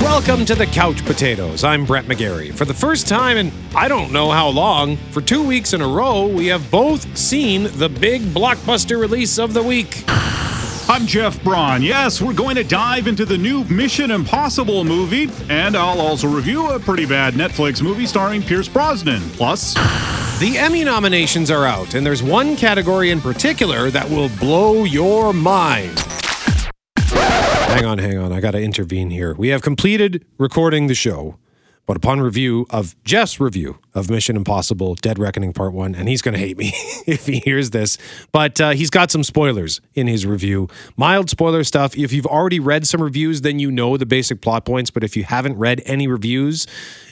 Welcome to the Couch Potatoes. I'm Brett McGarry. For the first time in I don't know how long, for two weeks in a row, we have both seen the big blockbuster release of the week. I'm Jeff Braun. Yes, we're going to dive into the new Mission Impossible movie, and I'll also review a pretty bad Netflix movie starring Pierce Brosnan. Plus, The Emmy nominations are out, and there's one category in particular that will blow your mind. Hang on, hang on. I got to intervene here. We have completed recording the show, but upon review of Jeff's review of Mission Impossible Dead Reckoning Part 1, and he's going to hate me if he hears this, but uh, he's got some spoilers in his review. Mild spoiler stuff. If you've already read some reviews, then you know the basic plot points, but if you haven't read any reviews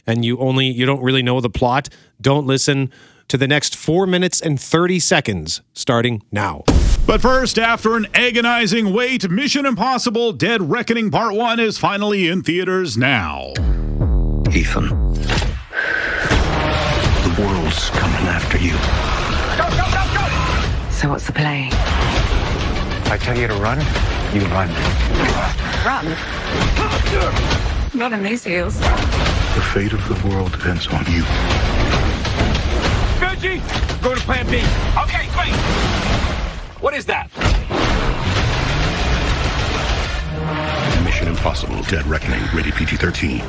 and you only you don't really know the plot, don't listen to the next 4 minutes and 30 seconds starting now. But first, after an agonizing wait, Mission Impossible Dead Reckoning Part 1 is finally in theaters now. Ethan. The world's coming after you. So what's the play? I tell you to run, you run. Run. Not in these heels. The fate of the world depends on you. Benji, go to plan B. Okay, great. What is that? Mission Impossible Dead Reckoning, rated PG 13.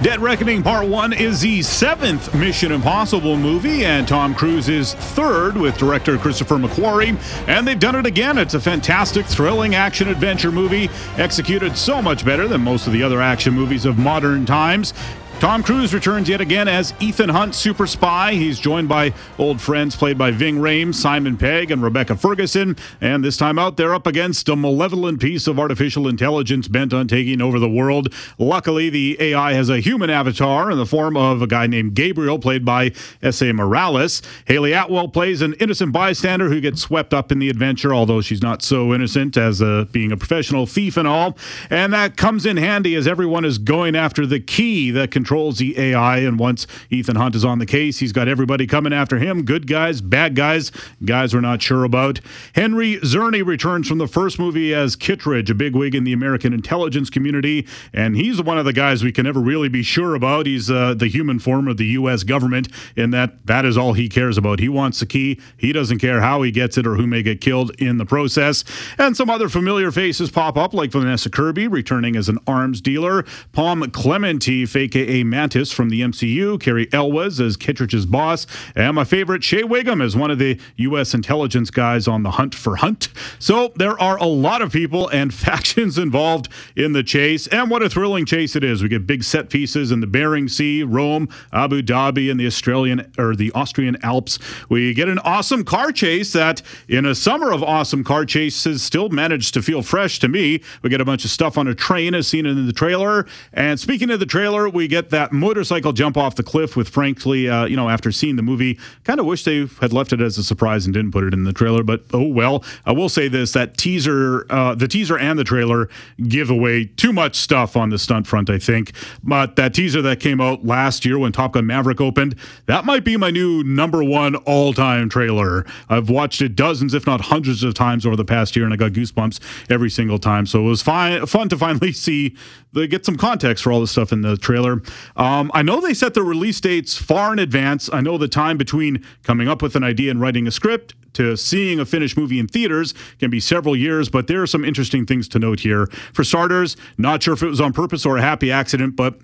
Dead Reckoning Part 1 is the seventh Mission Impossible movie, and Tom Cruise is third with director Christopher McQuarrie. And they've done it again. It's a fantastic, thrilling action adventure movie, executed so much better than most of the other action movies of modern times. Tom Cruise returns yet again as Ethan Hunt, super spy. He's joined by old friends played by Ving Rhames, Simon Pegg, and Rebecca Ferguson. And this time out, they're up against a malevolent piece of artificial intelligence bent on taking over the world. Luckily, the AI has a human avatar in the form of a guy named Gabriel, played by Esai Morales. Hayley Atwell plays an innocent bystander who gets swept up in the adventure, although she's not so innocent as uh, being a professional thief and all. And that comes in handy as everyone is going after the key that controls the AI. And once Ethan Hunt is on the case, he's got everybody coming after him good guys, bad guys, guys we're not sure about. Henry Czerny returns from the first movie as Kittredge, a bigwig in the American intelligence community. And he's one of the guys we can never really be sure about. He's uh, the human form of the U.S. government, in that that is all he cares about. He wants the key. He doesn't care how he gets it or who may get killed in the process. And some other familiar faces pop up, like Vanessa Kirby returning as an arms dealer, Pom Klementieff, aka Mantis from the MCU, Cary Elwes as Kittredge's boss, and my favorite, Shea Whigham as one of the U.S. intelligence guys on the hunt for Hunt. So there are a lot of people and factions involved in the chase, and what a thrilling chase it is. We get big set pieces in the Bering Sea, Rome, Abu Dhabi, and the Australian or the Austrian Alps. We get an awesome car chase that, in a summer of awesome car chases, still managed to feel fresh to me. We get a bunch of stuff on a train, as seen in the trailer. And speaking of the trailer, we get that motorcycle jump off the cliff with, frankly, uh, you know, after seeing the movie, kind of wish they had left it as a surprise and didn't put it in the trailer. But oh well. I will say this: that teaser, uh, the teaser and the trailer give away too much stuff on the stunt front. I think, but that teaser that came out last year when Top Gun Maverick opened, that might be my new number one all-time trailer. I've watched it dozens, if not hundreds of times over the past year, and I got goosebumps every single time. So it was fun to finally see the get some context for all the stuff in the trailer. Um, I know they set the release dates far in advance. I know the time between coming up with an idea and writing a script to seeing a finished movie in theaters can be several years, but there are some interesting things to note here. For starters, not sure if it was on purpose or a happy accident, but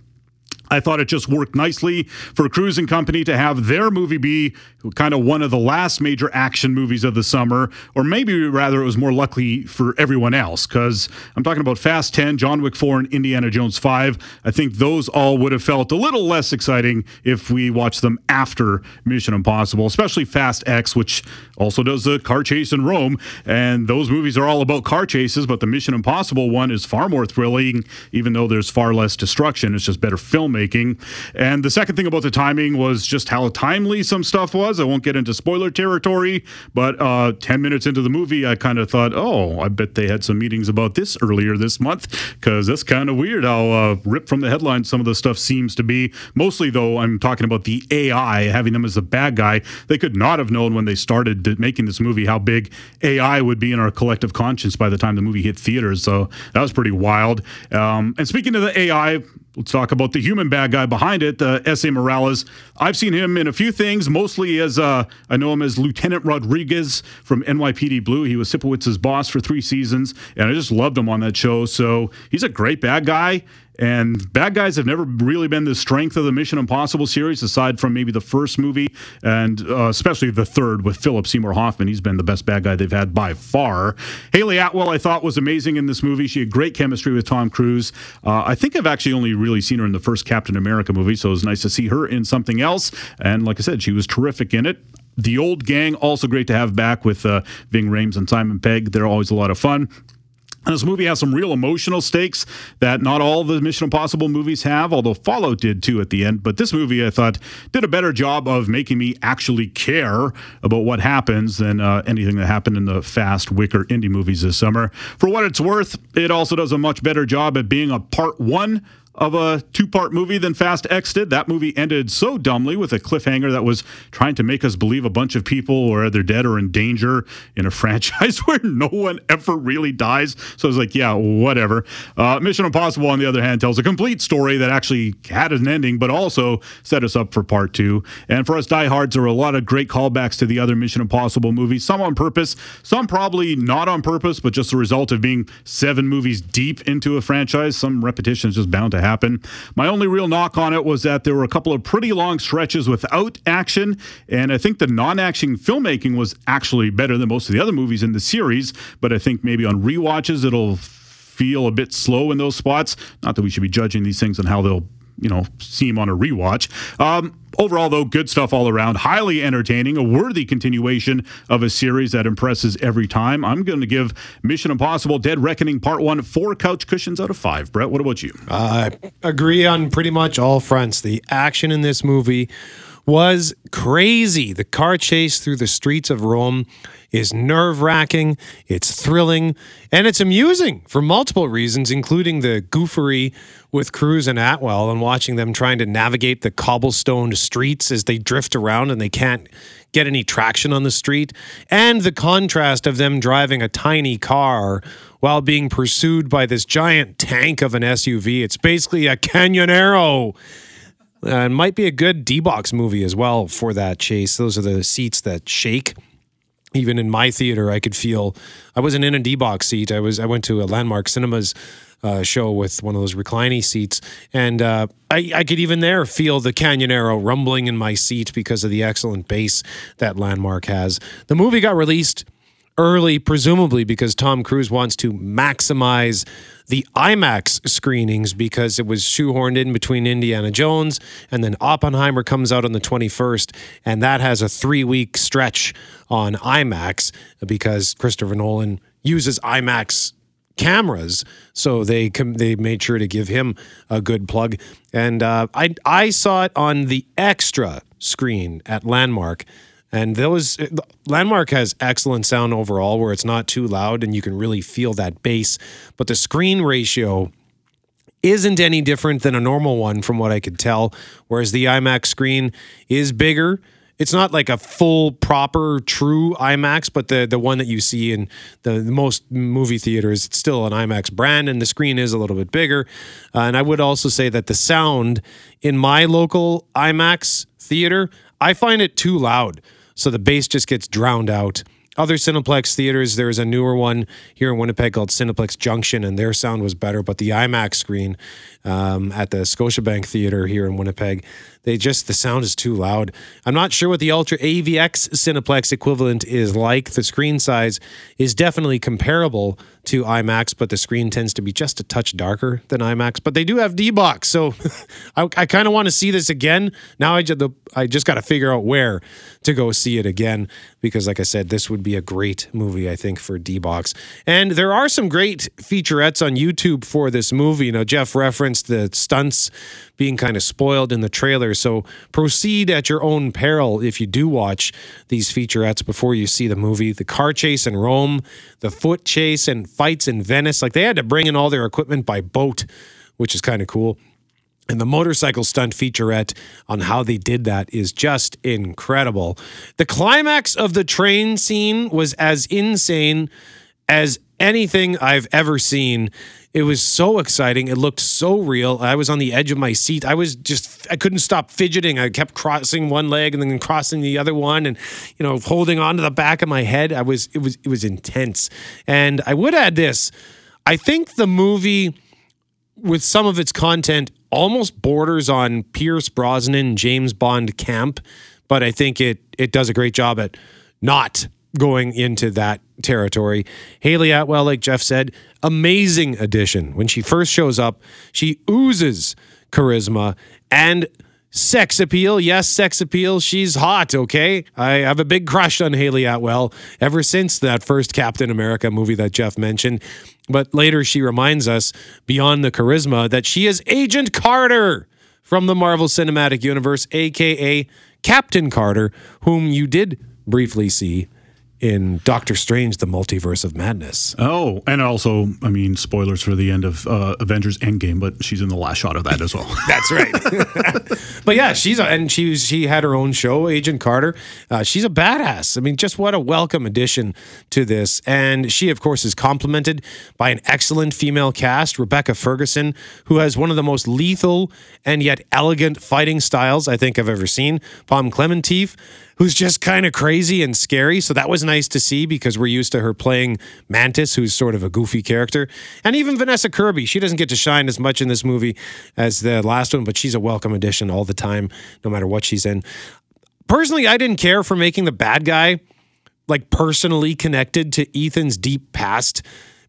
I thought it just worked nicely for Cruise and Company to have their movie be kind of one of the last major action movies of the summer, or maybe rather it was more lucky for everyone else because I'm talking about Fast 10, John Wick 4, and Indiana Jones 5. I think those all would have felt a little less exciting if we watched them after Mission Impossible, especially Fast X, which also does the car chase in Rome. And those movies are all about car chases, but the Mission Impossible one is far more thrilling, even though there's far less destruction. It's just better filming filmmaking. And the second thing about the timing was just how timely some stuff was. I won't get into spoiler territory, but uh, 10 minutes into the movie, I kind of thought, oh, I bet they had some meetings about this earlier this month because that's kind of weird how uh, ripped from the headlines some of the stuff seems to be. Mostly, though, I'm talking about the AI, having them as a bad guy. They could not have known when they started making this movie how big AI would be in our collective conscience by the time the movie hit theaters. So that was pretty wild. Um, and speaking of the AI, Let's talk about the human bad guy behind it, uh, Esai Morales. I've seen him in a few things, mostly as uh, I know him as Lieutenant Rodriguez from NYPD Blue. He was Sipowicz's boss for three seasons, and I just loved him on that show. So he's a great bad guy. And bad guys have never really been the strength of the Mission Impossible series, aside from maybe the first movie and uh, especially the third with Philip Seymour Hoffman. He's been the best bad guy they've had by far. Hayley Atwell, I thought, was amazing in this movie. She had great chemistry with Tom Cruise. Uh, I think I've actually only really seen her in the first Captain America movie, so it was nice to see her in something else. And like I said, she was terrific in it. The old gang, also great to have back with uh, Ving Rhames and Simon Pegg. They're always a lot of fun. And this movie has some real emotional stakes that not all the Mission Impossible movies have, although Fallout did too at the end. But this movie, I thought, did a better job of making me actually care about what happens than uh, anything that happened in the fast, wicker indie movies this summer. For what it's worth, it also does a much better job at being a part one of a two part movie than Fast X did. That movie ended so dumbly with a cliffhanger that was trying to make us believe a bunch of people were either dead or in danger in a franchise where no one ever really dies. So I was like, yeah, whatever. Uh, Mission Impossible, on the other hand, tells a complete story that actually had an ending, but also set us up for part two. And for us diehards, there are a lot of great callbacks to the other Mission Impossible movies, some on purpose, some probably not on purpose, but just a result of being seven movies deep into a franchise. Some repetition is just bound to happen happen. My only real knock on it was that there were a couple of pretty long stretches without action, and I think the non action filmmaking was actually better than most of the other movies in the series, but I think maybe on re-watches it'll feel a bit slow in those spots. Not that we should be judging these things on how they'll you know see him on a rewatch. Um, overall, though, good stuff all around. Highly entertaining, a worthy continuation of a series that impresses every time. I'm going to give Mission Impossible: Dead Reckoning Part One four couch cushions out of five. Brett, what about you? I agree on pretty much all fronts. The action in this movie was crazy. The car chase through the streets of Rome is nerve wracking, it's thrilling, and it's amusing for multiple reasons, including the goofery with Cruise and Atwell and watching them trying to navigate the cobblestone streets as they drift around and they can't get any traction on the street, and the contrast of them driving a tiny car while being pursued by this giant tank of an SUV. It's basically a Canyonero. Uh, and might be a good D box movie as well for that chase. Those are the seats that shake even in my theater, I could feel I wasn't in a D box seat. I was I went to a Landmark Cinemas uh, show with one of those reclining seats, and uh, I, I could even there feel the Canyonero rumbling in my seat because of the excellent bass that Landmark has. The movie got released early, presumably because Tom Cruise wants to maximize the IMAX screenings because it was shoehorned in between Indiana Jones and then Oppenheimer comes out on the 21st, and that has a three week stretch on IMAX because Christopher Nolan uses IMAX cameras, so they com- they made sure to give him a good plug. And uh, I I saw it on the extra screen at Landmark, and those Landmark has excellent sound overall, where it's not too loud and you can really feel that bass. But the screen ratio isn't any different than a normal one, from what I could tell. Whereas the IMAX screen is bigger. It's not like a full, proper, true IMAX, but the the one that you see in the, the most movie theaters, it's still an IMAX brand, and the screen is a little bit bigger. Uh, and I would also say that the sound in my local IMAX theater, I find it too loud so the bass just gets drowned out. Other Cineplex theaters, there's a newer one here in Winnipeg called Cineplex Junction, and their sound was better. But the IMAX screen um, at the Scotiabank Theater here in Winnipeg, they just the sound is too loud. I'm not sure what the Ultra AVX Cineplex equivalent is like. The screen size is definitely comparable to IMAX, but the screen tends to be just a touch darker than IMAX. But they do have D box, so I, I kind of want to see this again. Now I just I just got to figure out where to go see it again because, like I said, this would be a great movie, I think, for D Box. And there are some great featurettes on YouTube for this movie. You know, Jeff referenced the stunts being kind of spoiled in the trailer. So proceed at your own peril if you do watch these featurettes before you see the movie. The car chase in Rome, the foot chase and fights in Venice. Like they had to bring in all their equipment by boat, which is kind of cool. And the motorcycle stunt featurette on how they did that is just incredible. The climax of the train scene was as insane as anything I've ever seen. It was so exciting. It looked so real. I was on the edge of my seat. I was just, I couldn't stop fidgeting. I kept crossing one leg and then crossing the other one and, you know, holding on to the back of my head. I was, it was, it was intense. And I would add this I think the movie with some of its content almost borders on Pierce Brosnan James Bond camp, but I think it it does a great job at not going into that territory. Hayley Atwell, like Jeff said, amazing addition. When she first shows up, she oozes charisma and sex appeal. Yes, sex appeal. She's hot, okay? I have a big crush on Hayley Atwell ever since that first Captain America movie that Jeff mentioned. But later she reminds us, beyond the charisma, that she is Agent Carter from the Marvel Cinematic Universe, aka Captain Carter, whom you did briefly see in Doctor Strange: The Multiverse of Madness. Oh, and also, I mean, spoilers for the end of uh, Avengers Endgame, but she's in the last shot of that as well. That's right. but yeah, she's a, and she was, she had her own show, Agent Carter. Uh, she's a badass. I mean, just what a welcome addition to this. And she, of course, is complemented by an excellent female cast, Rebecca Ferguson, who has one of the most lethal and yet elegant fighting styles I think I've ever seen. Pom Klementieff who's just kind of crazy and scary. So that was nice to see because we're used to her playing Mantis, who's sort of a goofy character. And even Vanessa Kirby, she doesn't get to shine as much in this movie as the last one, but she's a welcome addition all the time, no matter what she's in. Personally, I didn't care for making the bad guy like personally connected to Ethan's deep past.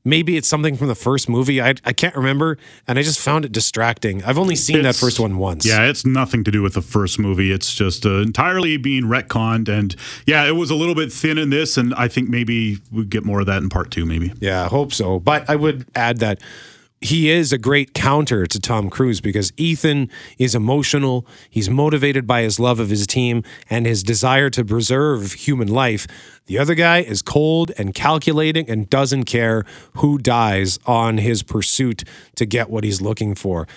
Maybe it's something from the first movie. I, I can't remember. And I just found it distracting. I've only seen It's- that first one once. Yeah, it's nothing to do with the first movie. It's just uh, entirely being retconned. And yeah, it was a little bit thin in this. And I think maybe we get more of that in part two, maybe. Yeah, I hope so. But I would add that he is a great counter to Tom Cruise because Ethan is emotional. He's motivated by his love of his team and his desire to preserve human life. The other guy is cold and calculating and doesn't care who dies on his pursuit to get what he's looking for.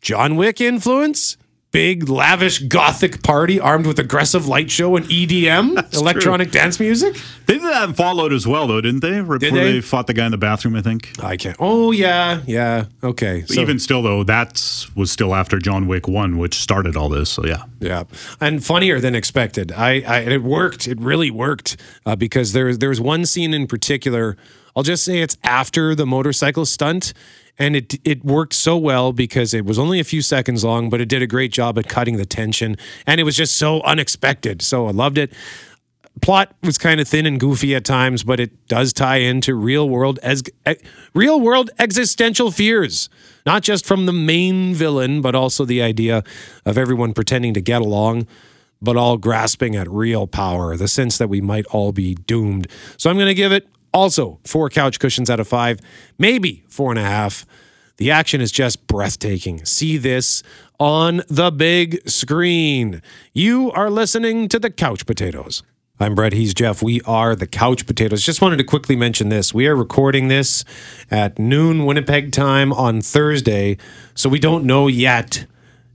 John Wick influence? Big, lavish gothic party armed with aggressive light show and EDM, electronic dance music? They did that and followed as well, though, didn't they? Right Did before they? they? fought the guy in the bathroom, I think. I can't. Oh, yeah, yeah. Okay. So- Even still, though, that was still after John Wick 1, which started all this. So yeah. Yeah, and funnier than expected. I, I it worked. It really worked uh, because there there was one scene in particular. I'll just say it's after the motorcycle stunt, and it it worked so well because it was only a few seconds long, but it did a great job at cutting the tension, and it was just so unexpected. So I loved it. Plot was kind of thin and goofy at times, but it does tie into real world as real world existential fears, not just from the main villain, but also the idea of everyone pretending to get along, but all grasping at real power, the sense that we might all be doomed. So I'm going to give it also four couch cushions out of five, maybe four and a half. The action is just breathtaking. See this on the big screen. You are listening to the Couch Potatoes. I'm Brett. He's Jeff. We are the Couch Potatoes. Just wanted to quickly mention this. We are recording this at noon Winnipeg time on Thursday, so we don't know yet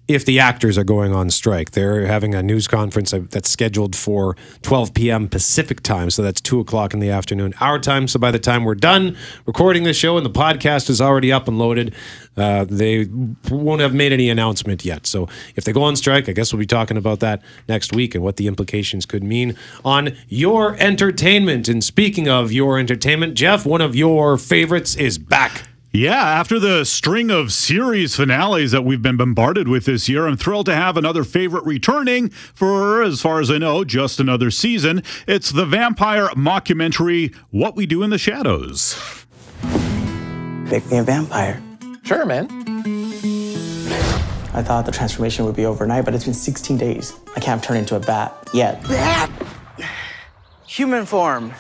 if the actors are going on strike. They're having a news conference that's scheduled for 12 p.m. Pacific time, so that's 2 o'clock in the afternoon, our time. So by the time we're done recording the show and the podcast is already up and loaded, uh, they won't have made any announcement yet. So if they go on strike, I guess we'll be talking about that next week and what the implications could mean on your entertainment. And speaking of your entertainment, Jeff, one of your favorites is back. Yeah, after the string of series finales that we've been bombarded with this year, I'm thrilled to have another favorite returning for, as far as I know, just another season. It's the vampire mockumentary What We Do in the Shadows. Make me a vampire. Sure, man. I thought the transformation would be overnight, but it's been 16 days. I can't turn into a bat yet. Bat! Human form.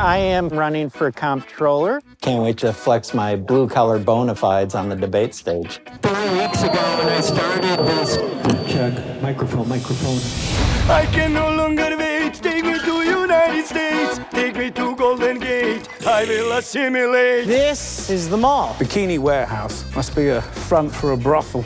I am running for comptroller. Can't wait to flex my blue collar bona fides on the debate stage. Three weeks ago when I started this. Check. Microphone, microphone. I can no longer wait. Take me to United States. Take me to Golden Gate. I will assimilate. This is the mall. Bikini warehouse. Must be a front for a brothel.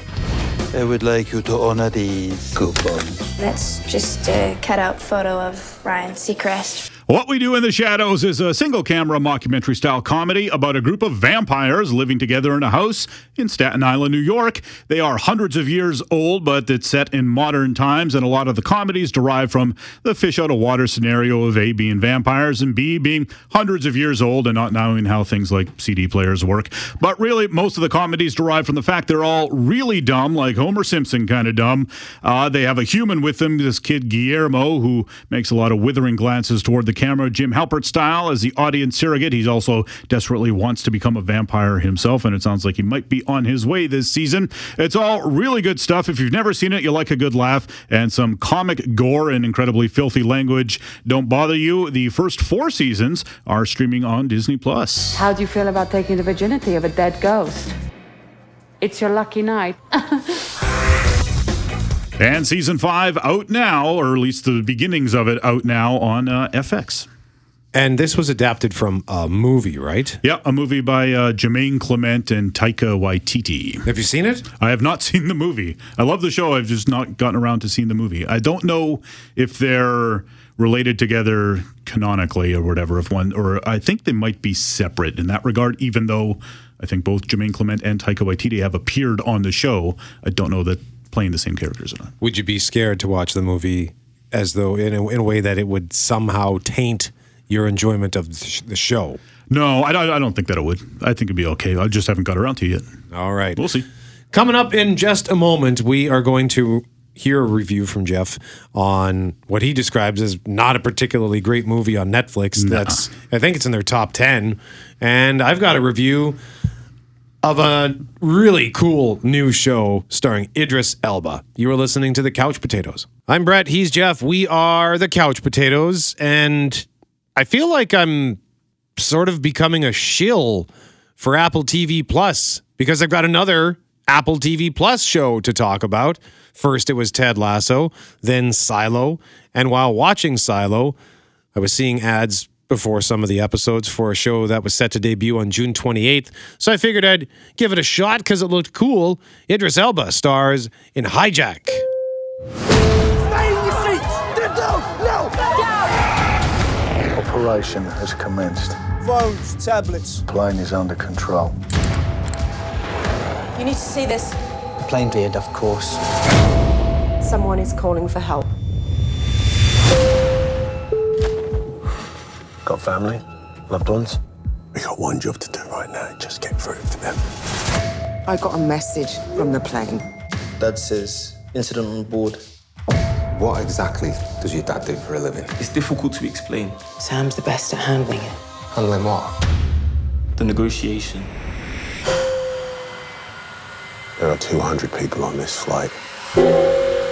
I would like you to honor these coupons. That's just uh, a cutout photo of Ryan Seacrest. What We Do in the Shadows is a single camera mockumentary style comedy about a group of vampires living together in a house in Staten Island, New York. They are hundreds of years old, but it's set in modern times, and a lot of the comedies derive from the fish out of water scenario of A being vampires and B being hundreds of years old and not knowing how things like CD players work. But really, most of the comedies derive from the fact they're all really dumb, like Homer Simpson kind of dumb. Uh, they have a human with them, this kid Guillermo, who makes a lot of withering glances toward the camera, Jim Halpert style, as the audience surrogate. He also desperately wants to become a vampire himself, and it sounds like he might be on his way this season. It's all really good stuff. If you've never seen it, you'll like a good laugh and some comic gore and incredibly filthy language. Don't bother you. The first four seasons are streaming on Disney Plus. How do you feel about taking the virginity of a dead ghost? It's your lucky night. And season five out now, or at least the beginnings of it out now on uh, FX. And this was adapted from a movie, right? Yeah, a movie by uh, Jermaine Clement and Taika Waititi. Have you seen it? I have not seen the movie. I love the show. I've just not gotten around to seeing the movie. I don't know if they're related together canonically or whatever. If one, or I think they might be separate in that regard. Even though I think both Jermaine Clement and Taika Waititi have appeared on the show, I don't know that playing the same characters or not. Would you be scared to watch the movie as though in a, in a way that it would somehow taint your enjoyment of the sh- the show? No, I, don't- I don't think that it would. I think it'd be okay. I just haven't got around to it yet. All right. We'll see. Coming up in just a moment, we are going to hear a review from Jeff on what he describes as not a particularly great movie on Netflix. That's I think it's in their top 10. And I've got a review of a really cool new show starring Idris Elba. You are listening to the Couch Potatoes. I'm Brett, he's Jeff. We are the Couch Potatoes and I feel like I'm sort of becoming a shill for Apple TV Plus because I've got another Apple TV Plus show to talk about. First, it was Ted Lasso, then Silo. And while watching Silo, I was seeing ads before some of the episodes for a show that was set to debut on June 28th. So I figured I'd give it a shot because it looked cool. Idris Elba stars in Hijack. Stay in your seats. No, no. Operation has commenced. Phones, tablets. Plane is under control. You need to see this. Plane cleared, of course. Someone is calling for help. Got family? Loved ones? We got one job to do right now. Just get through to them. I got a message from the plane. Dad says incident on board. What exactly does your dad do for a living? It's difficult to explain. Sam's the best at handling it. Handling what? The negotiation. There are 200 people on this flight.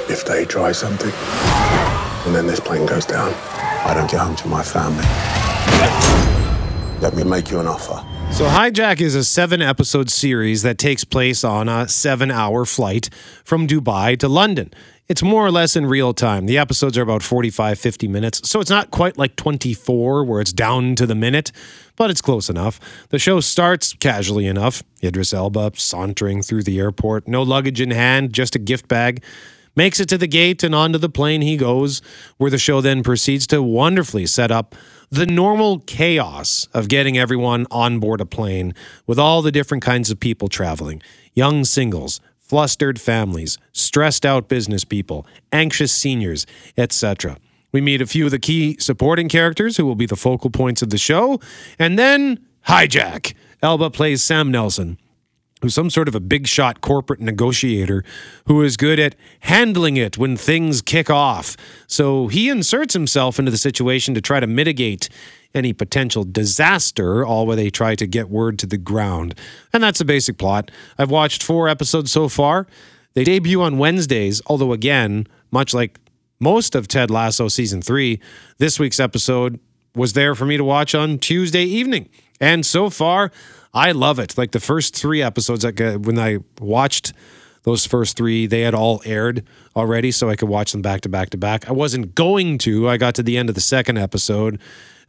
If they try something, and then this plane goes down, I don't get home to my family. Let me make you an offer. So, Hijack is a seven episode series that takes place on a seven hour flight from Dubai to London. It's more or less in real time. The episodes are about 45, 50 minutes, so it's not quite like 24 where it's down to the minute, but it's close enough. The show starts casually enough. Idris Elba sauntering through the airport, no luggage in hand, just a gift bag. Makes it to the gate and onto the plane he goes, where the show then proceeds to wonderfully set up the normal chaos of getting everyone on board a plane with all the different kinds of people traveling young singles, flustered families, stressed out business people, anxious seniors, etc. We meet a few of the key supporting characters who will be the focal points of the show, and then Hijack. Elba plays Sam Nelson, who's some sort of a big shot corporate negotiator who is good at handling it when things kick off. So he inserts himself into the situation to try to mitigate any potential disaster, all while they try to get word to the ground. And that's the basic plot. I've watched four episodes so far. They debut on Wednesdays, although, again, much like most of Ted Lasso season three, this week's episode was there for me to watch on Tuesday evening. And so far, I love it. Like the first three episodes, like uh, when I watched those first three, they had all aired already, so I could watch them back to back to back. I wasn't going to. I got to the end of the second episode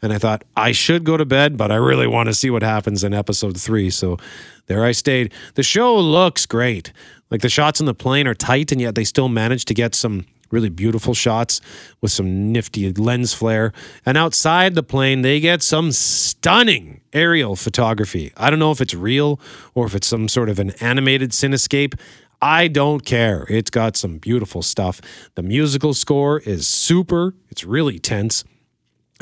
and I thought I should go to bed, but I really want to see what happens in episode three. So there I stayed. The show looks great. Like the shots in the plane are tight, and yet they still manage to get some really beautiful shots with some nifty lens flare. And outside the plane, they get some stunning aerial photography. I don't know if it's real or if it's some sort of an animated cinescape. I don't care. It's got some beautiful stuff. The musical score is super, it's really tense.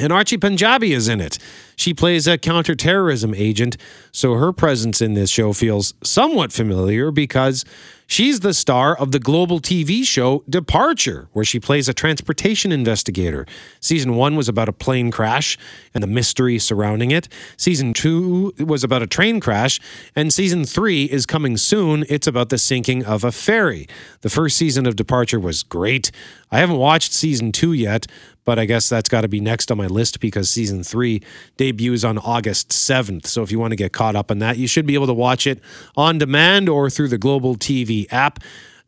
And Archie Panjabi is in it. She plays a counterterrorism agent, so her presence in this show feels somewhat familiar because she's the star of the global TV show Departure, where she plays a transportation investigator. Season one was about a plane crash and the mystery surrounding it. Season two was about a train crash, and season three is coming soon. It's about the sinking of a ferry. The first season of Departure was great. I haven't watched season two yet, but I guess that's got to be next on my list because season three debuts on August 7th. So if you want to get caught up on that, you should be able to watch it on demand or through the Global TV app.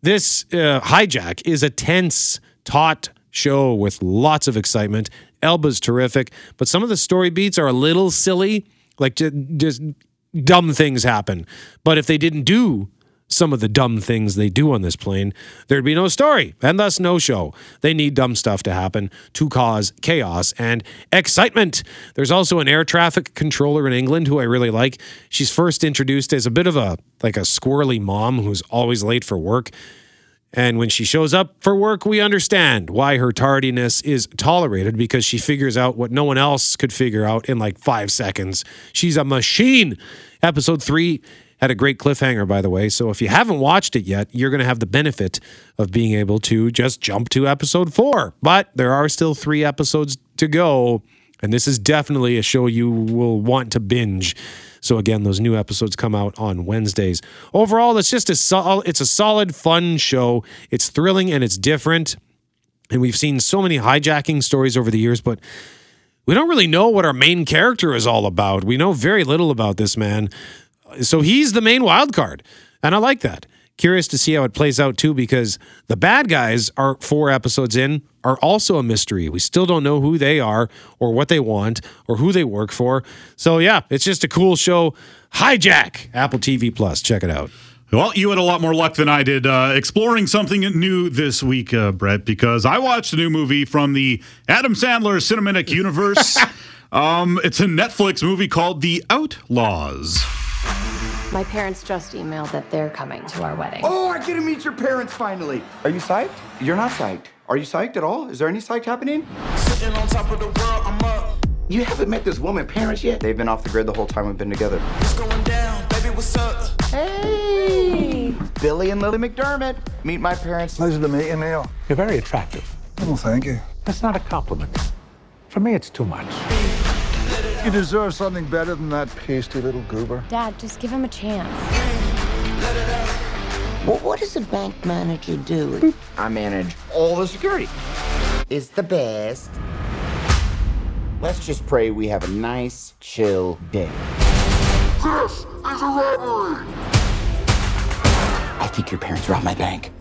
This uh, hijack is a tense, taut show with lots of excitement. Elba's terrific, but some of the story beats are a little silly. Like just dumb things happen. But if they didn't do some of the dumb things they do on this plane, there'd be no story and thus no show. They need dumb stuff to happen to cause chaos and excitement. There's also an air traffic controller in England who I really like. She's first introduced as a bit of a like a squirrely mom who's always late for work. And when she shows up for work, we understand why her tardiness is tolerated because she figures out what no one else could figure out in like five seconds. She's a machine. Episode three had a great cliffhanger, by the way. So if you haven't watched it yet, you're going to have the benefit of being able to just jump to episode four. But there are still three episodes to go. And this is definitely a show you will want to binge. So again, those new episodes come out on Wednesdays. Overall, it's just a sol- it's a solid, fun show. It's thrilling and it's different. And we've seen so many hijacking stories over the years, but we don't really know what our main character is all about. We know very little about this man. So he's the main wild card. And I like that. Curious to see how it plays out too, because the bad guys are four episodes in are also a mystery. We still don't know who they are or what they want or who they work for. So yeah, it's just a cool show. Hijack, Apple TV Plus. Check it out. Well, you had a lot more luck than I did uh, exploring something new this week, uh, Brett, because I watched a new movie from the Adam Sandler cinematic universe. um, it's a Netflix movie called The Outlaws. My parents just emailed that they're coming to our wedding. Oh, I get to meet your parents finally. Are you psyched? You're not psyched. Are you psyched at all? Is there any psych happening? Sitting on top of the world, I'm up. You haven't met this woman parents yet? They've been off the grid the whole time we've been together. What's going down? Baby, what's up? Hey! Billy and Lily McDermott. Meet my parents. Pleasure to meet you, Neil. You're very attractive. Well, thank you. That's not a compliment. For me, it's too much. You deserve something better than that pasty little goober. Dad, just give him a chance. Well, what does a bank manager do? I manage all the security. It's the best. Let's just pray we have a nice, chill day. This is a robbery! I think your parents robbed my bank.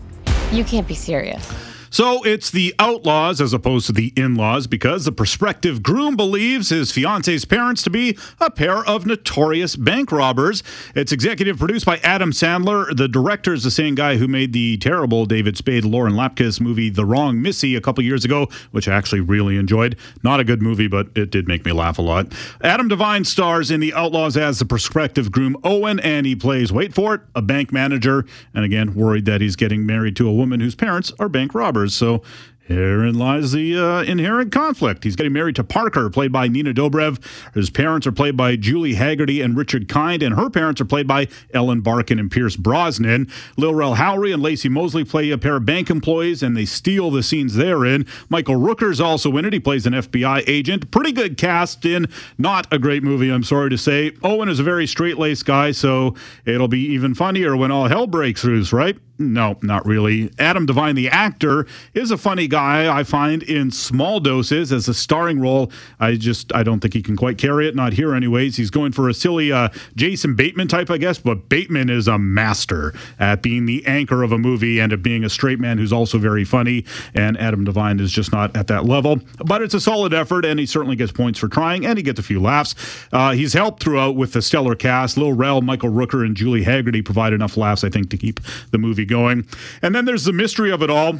You can't be serious. So it's the outlaws as opposed to the in laws because the prospective groom believes his fiance's parents to be a pair of notorious bank robbers. It's executive produced by Adam Sandler. The director is the same guy who made the terrible David Spade, Lauren Lapkus movie The Wrong Missy a couple years ago, which I actually really enjoyed. Not a good movie, but it did make me laugh a lot. Adam Devine stars in The Outlaws as the prospective groom Owen, and he plays, wait for it, a bank manager. And again, worried that he's getting married to a woman whose parents are bank robbers. So herein lies the uh, inherent conflict. He's getting married to Parker, played by Nina Dobrev. His parents are played by Julie Hagerty and Richard Kind, and her parents are played by Ellen Barkin and Pierce Brosnan. Lil Rel Howery and Lacey Mosley play a pair of bank employees, and they steal the scenes they're in. Michael Rooker's also in it. He plays an FBI agent. Pretty good cast in. Not a great movie, I'm sorry to say. Owen is a very straight-laced guy, so it'll be even funnier when all hell breaks loose, right? No, not really. Adam Devine, the actor, is a funny guy I find in small doses as a starring role. I just I don't think he can quite carry it. Not here, anyways. He's going for a silly uh, Jason Bateman type, I guess. But Bateman is a master at being the anchor of a movie and at being a straight man who's also very funny. And Adam Devine is just not at that level. But it's a solid effort, and he certainly gets points for trying, and he gets a few laughs. Uh, he's helped throughout with the stellar cast. Lil Rel, Michael Rooker, and Julie Hagerty provide enough laughs, I think, to keep the movie going. And then there's the mystery of it all.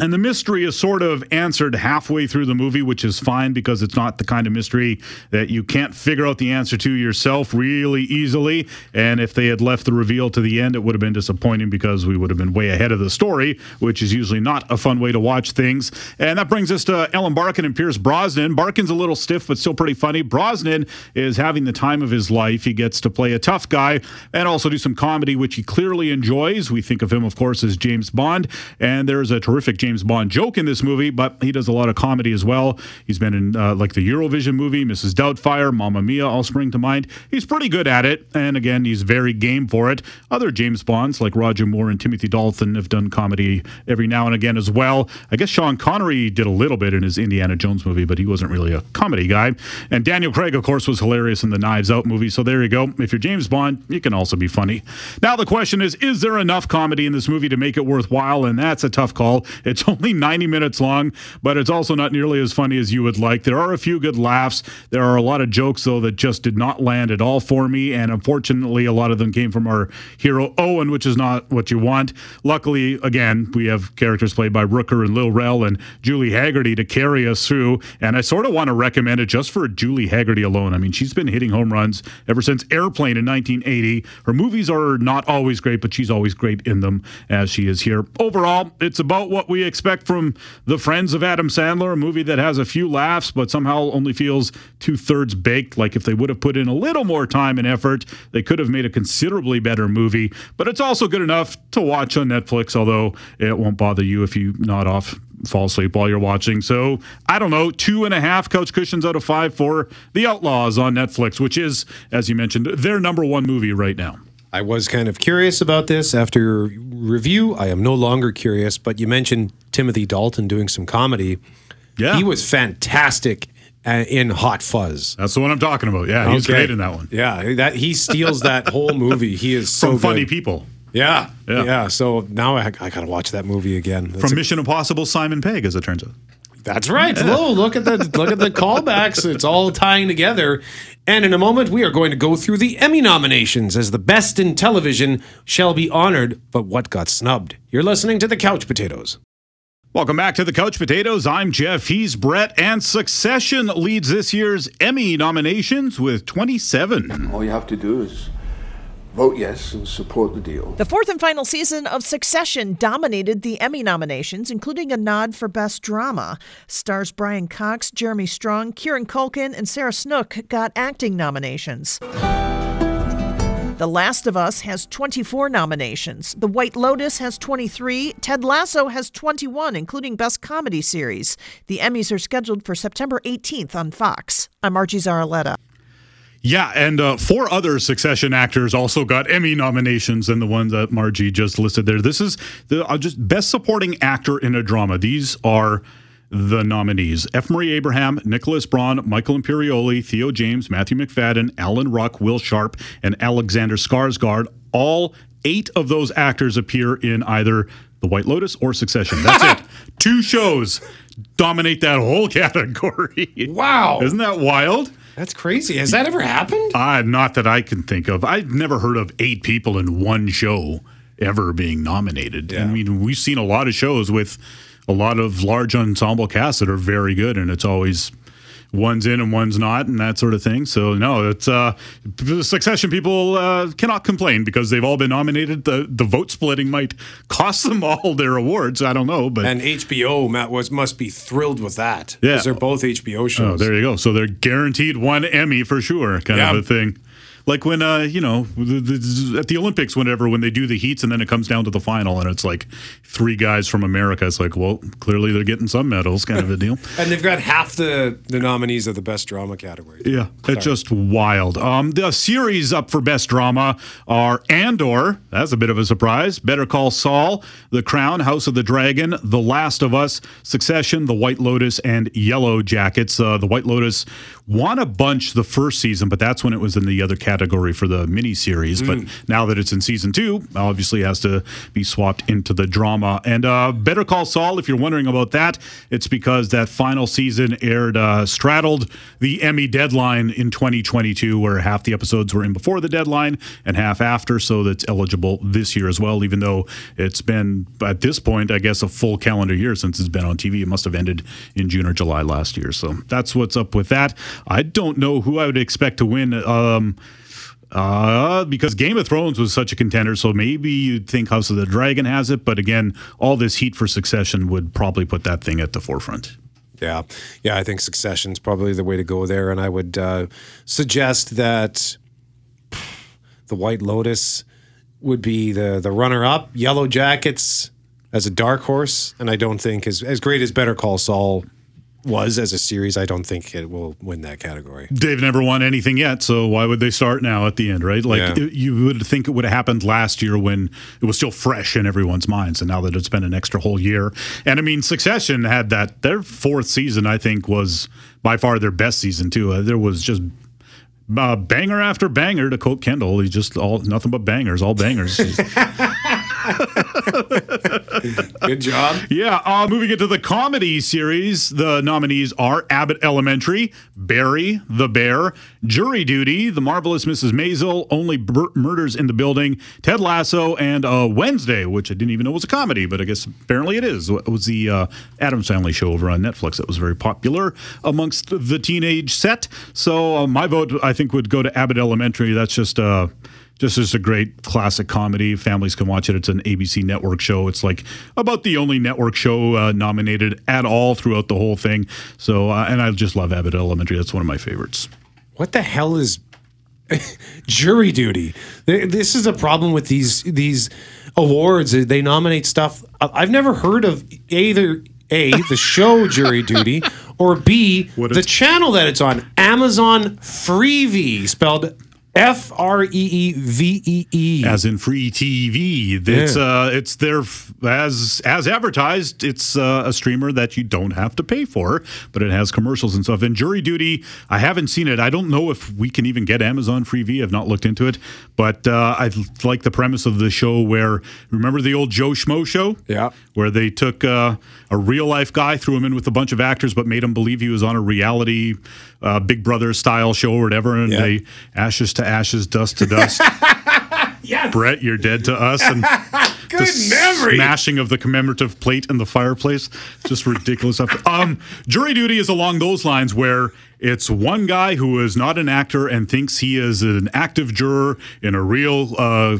And the mystery is sort of answered halfway through the movie, which is fine because it's not the kind of mystery that you can't figure out the answer to yourself really easily. And if they had left the reveal to the end, it would have been disappointing because we would have been way ahead of the story, which is usually not a fun way to watch things. And that brings us to Ellen Barkin and Pierce Brosnan. Barkin's a little stiff, but still pretty funny. Brosnan is having the time of his life. He gets to play a tough guy and also do some comedy, which he clearly enjoys. We think of him, of course, as James Bond. And there's a terrific James Bond joke in this movie, but he does a lot of comedy as well. He's been in uh, like the Eurovision movie, Mrs. Doubtfire, Mamma Mia, all spring to mind. He's pretty good at it, and again, he's very game for it. Other James Bonds like Roger Moore and Timothy Dalton have done comedy every now and again as well. I guess Sean Connery did a little bit in his Indiana Jones movie, but he wasn't really a comedy guy. And Daniel Craig, of course, was hilarious in the Knives Out movie. So there you go. If you're James Bond, you can also be funny. Now the question is: Is there enough comedy in this movie to make it worthwhile? And that's a tough call. It's only 90 minutes long, but it's also not nearly as funny as you would like. There are a few good laughs. There are a lot of jokes, though, that just did not land at all for me. And unfortunately, a lot of them came from our hero Owen, which is not what you want. Luckily, again, we have characters played by Rooker and Lil Rel and Julie Hagerty to carry us through. And I sort of want to recommend it just for Julie Hagerty alone. I mean, she's been hitting home runs ever since Airplane in 1980. Her movies are not always great, but she's always great in them as she is here. Overall, it's about what we expect from The Friends of Adam Sandler, a movie that has a few laughs, but somehow only feels two thirds baked. Like if they would have put in a little more time and effort, they could have made a considerably better movie. But it's also good enough to watch on Netflix, although it won't bother you if you nod off fall asleep while you're watching. So I don't know, two and a half couch cushions out of five for The Outlaws on Netflix, which is, as you mentioned, their number one movie right now. I was kind of curious about this after review. I am no longer curious, but you mentioned Timothy Dalton doing some comedy. Yeah. He was fantastic uh, in Hot Fuzz. That's the one I'm talking about. Yeah, he's Okay. great in that one. Yeah, that he steals that whole movie. He is so From Funny good. People. Yeah, Yeah. yeah, So now I, I got to watch that movie again. That's From a- Mission Impossible, Simon Pegg, as it turns out. That's right. Hello, look at the look at the callbacks. It's all tying together. And in a moment, we are going to go through the Emmy nominations as the best in television shall be honored, but what got snubbed. You're listening to the Couch Potatoes. Welcome back to the Couch Potatoes. I'm Jeff. He's Brett. And Succession leads this year's Emmy nominations with 27. All you have to do is vote yes and support the deal. The fourth and final season of Succession dominated the Emmy nominations, including a nod for Best Drama. Stars Brian Cox, Jeremy Strong, Kieran Culkin, and Sarah Snook got acting nominations. The Last of Us has 24 nominations. The White Lotus has 23. Ted Lasso has 21, including Best Comedy Series. The Emmys are scheduled for September 18th on Fox. I'm Archie Zaraletta. Yeah, and uh, four other Succession actors also got Emmy nominations than the one that Margie just listed there. This is the uh, just best supporting actor in a drama. These are the nominees: F. Murray Abraham, Nicholas Braun, Michael Imperioli, Theo James, Matthew Macfadyen, Alan Ruck, Will Sharpe, and Alexander Skarsgård. All eight of those actors appear in either The White Lotus or Succession. That's it. Two shows dominate that whole category. Wow. Isn't that wild? That's crazy. Has that ever happened? Uh, not that I can think of. I've never heard of eight people in one show ever being nominated. I mean, we've seen a lot of shows with a lot of large ensemble casts that are very good, and it's always one's in and one's not, and that sort of thing. So no, it's uh, Succession people uh, cannot complain because they've all been nominated. The the vote splitting might cost them all their awards. I don't know, but And HBO Matt was must be thrilled with that. Yeah. they're both HBO shows. Oh, there you go. So they're guaranteed one Emmy for sure, kind Yeah. of a thing. Like when uh, you know, the, the, at the Olympics, whenever when they do the heats and then it comes down to the final and it's like three guys from America. It's like, well, clearly they're getting some medals, kind of a deal. And they've got half the, the nominees of the best drama category. Yeah, it's just wild. Um, the series up for best drama are Andor. That's a bit of a surprise. Better Call Saul, The Crown, House of the Dragon, The Last of Us, Succession, The White Lotus, and Yellow Jackets. Uh, the White Lotus won a bunch the first season, but that's when it was in the other category for the miniseries. But now that it's in season two, obviously has to be swapped into the drama. And uh, Better Call Saul, if you're wondering about that, it's because that final season aired uh, straddled the Emmy deadline in 2022, where half the episodes were in before the deadline and half after. So that's eligible this year as well, even though it's been at this point, I guess, a full calendar year since it's been on TV. It must have ended in June or July last year. So that's what's up with that. I don't know who I would expect to win. Um, uh, because Game of Thrones was such a contender, so maybe you'd think House of the Dragon has it, but again, all this heat for Succession would probably put that thing at the forefront. Yeah, yeah, I think Succession's probably the way to go there, and I would uh, suggest that the White Lotus would be the the runner up. Yellow Jackets as a dark horse, and I don't think as as great as Better Call Saul was as a series, I don't think it will win that category. They've never won anything yet, so why would they start now at the end, right? Like Yeah. it- you would think it would have happened last year when it was still fresh in everyone's minds, and now that it's been an extra whole year. And I mean, Succession had that their fourth season, I think, was by far their best season too. Uh, there was just. Uh, banger after banger to quote Kendall. He's just all nothing but bangers, all bangers. Good job. Yeah, uh, moving into the comedy series, the nominees are Abbott Elementary, Barry, The Bear, Jury Duty, The Marvelous Mrs. Maisel, Only Bur- Murders in the Building, Ted Lasso, and uh, Wednesday, which I didn't even know was a comedy, but I guess apparently it is. It was the uh, Addams Family show over on Netflix that was very popular amongst the teenage set. So uh, my vote, I think, would go to Abbott Elementary. That's just. Just as a great classic comedy. Families can watch it. It's an ABC network show. It's like about the only network show uh, nominated at all throughout the whole thing. So, uh, and I just love Abbott Elementary. That's one of my favorites. What the hell is jury duty? This is a problem with these these awards. They nominate stuff I've never heard of. Either a the show jury duty or b what the channel that it's on. Amazon Freevee spelled F R E E V E E. As in free TV, it's Yeah. uh, it's there f- as as advertised. It's uh, a streamer that you don't have to pay for, but it has commercials and stuff. And Jury Duty, I haven't seen it. I don't know if we can even get Amazon Freevee. I've not looked into it, but uh, I like the premise of the show. Where remember the old Joe Schmo show? Yeah, where they took uh, a real life guy, threw him in with a bunch of actors, but made him believe he was on a reality uh, Big Brother style show or whatever, and they ashes to ashes, dust to dust. yes. Brett, you're dead to us. And Good the memory. smashing of the commemorative plate in the fireplace. Just ridiculous stuff. Um, jury duty is along those lines where it's one guy who is not an actor and thinks he is an active juror in a real uh,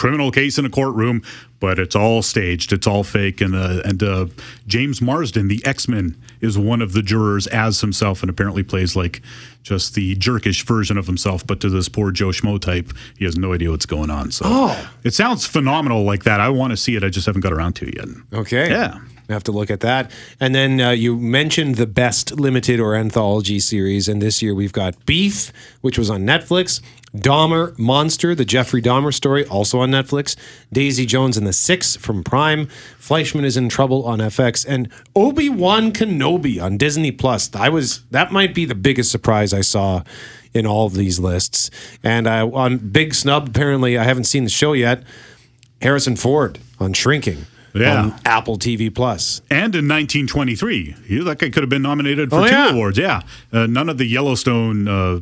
criminal case in a courtroom, but it's all staged. It's all fake. And uh, and uh, James Marsden, the X Men, is one of the jurors as himself, and apparently plays like just the jerkish version of himself. But to this poor Joe Schmo type, he has no idea what's going on. So Oh. it sounds phenomenal like that. I want to see it. I just haven't got around to it yet. Okay. Yeah. I have to look at that. And then uh, you mentioned the best limited or anthology series. And this year we've got Beef, which was on Netflix. Dahmer Monster, the Jeffrey Dahmer story, also on Netflix. Daisy Jones and the Six from Prime. Fleishman is in Trouble on FX. And Obi Wan Kenobi on Disney Plus. I was that might be the biggest surprise I saw in all of these lists. And uh, on Big Snub, apparently I haven't seen the show yet. Harrison Ford on Shrinking. Yeah. on Apple TV Plus. And in 1923, he, that guy could have been nominated for Oh, two yeah. awards. Yeah, uh, none of the Yellowstone uh,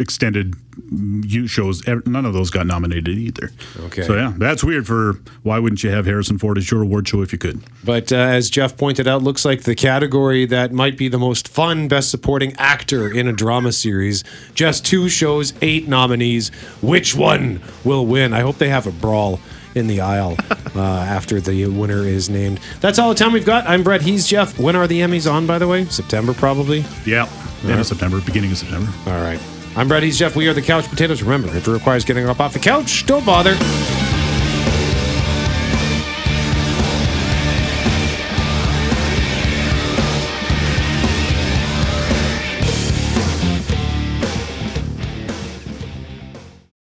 extended you shows, none of those got nominated either. Okay. So yeah, that's weird. For why wouldn't you have Harrison Ford as your award show if you could? But uh, as Jeff pointed out, looks like the category that might be the most fun Best Supporting Actor in a drama series. Just two shows, eight nominees. Which one will win? I hope they have a brawl in the aisle uh, after the winner is named. That's all the time we've got. I'm Brett. He's Jeff. When are the Emmys on, by the way? September, probably. Yeah, end of September, beginning of September. All right. I'm Brett. He's Jeff. We are the Couch Potatoes. Remember, if it requires getting up off the couch, don't bother.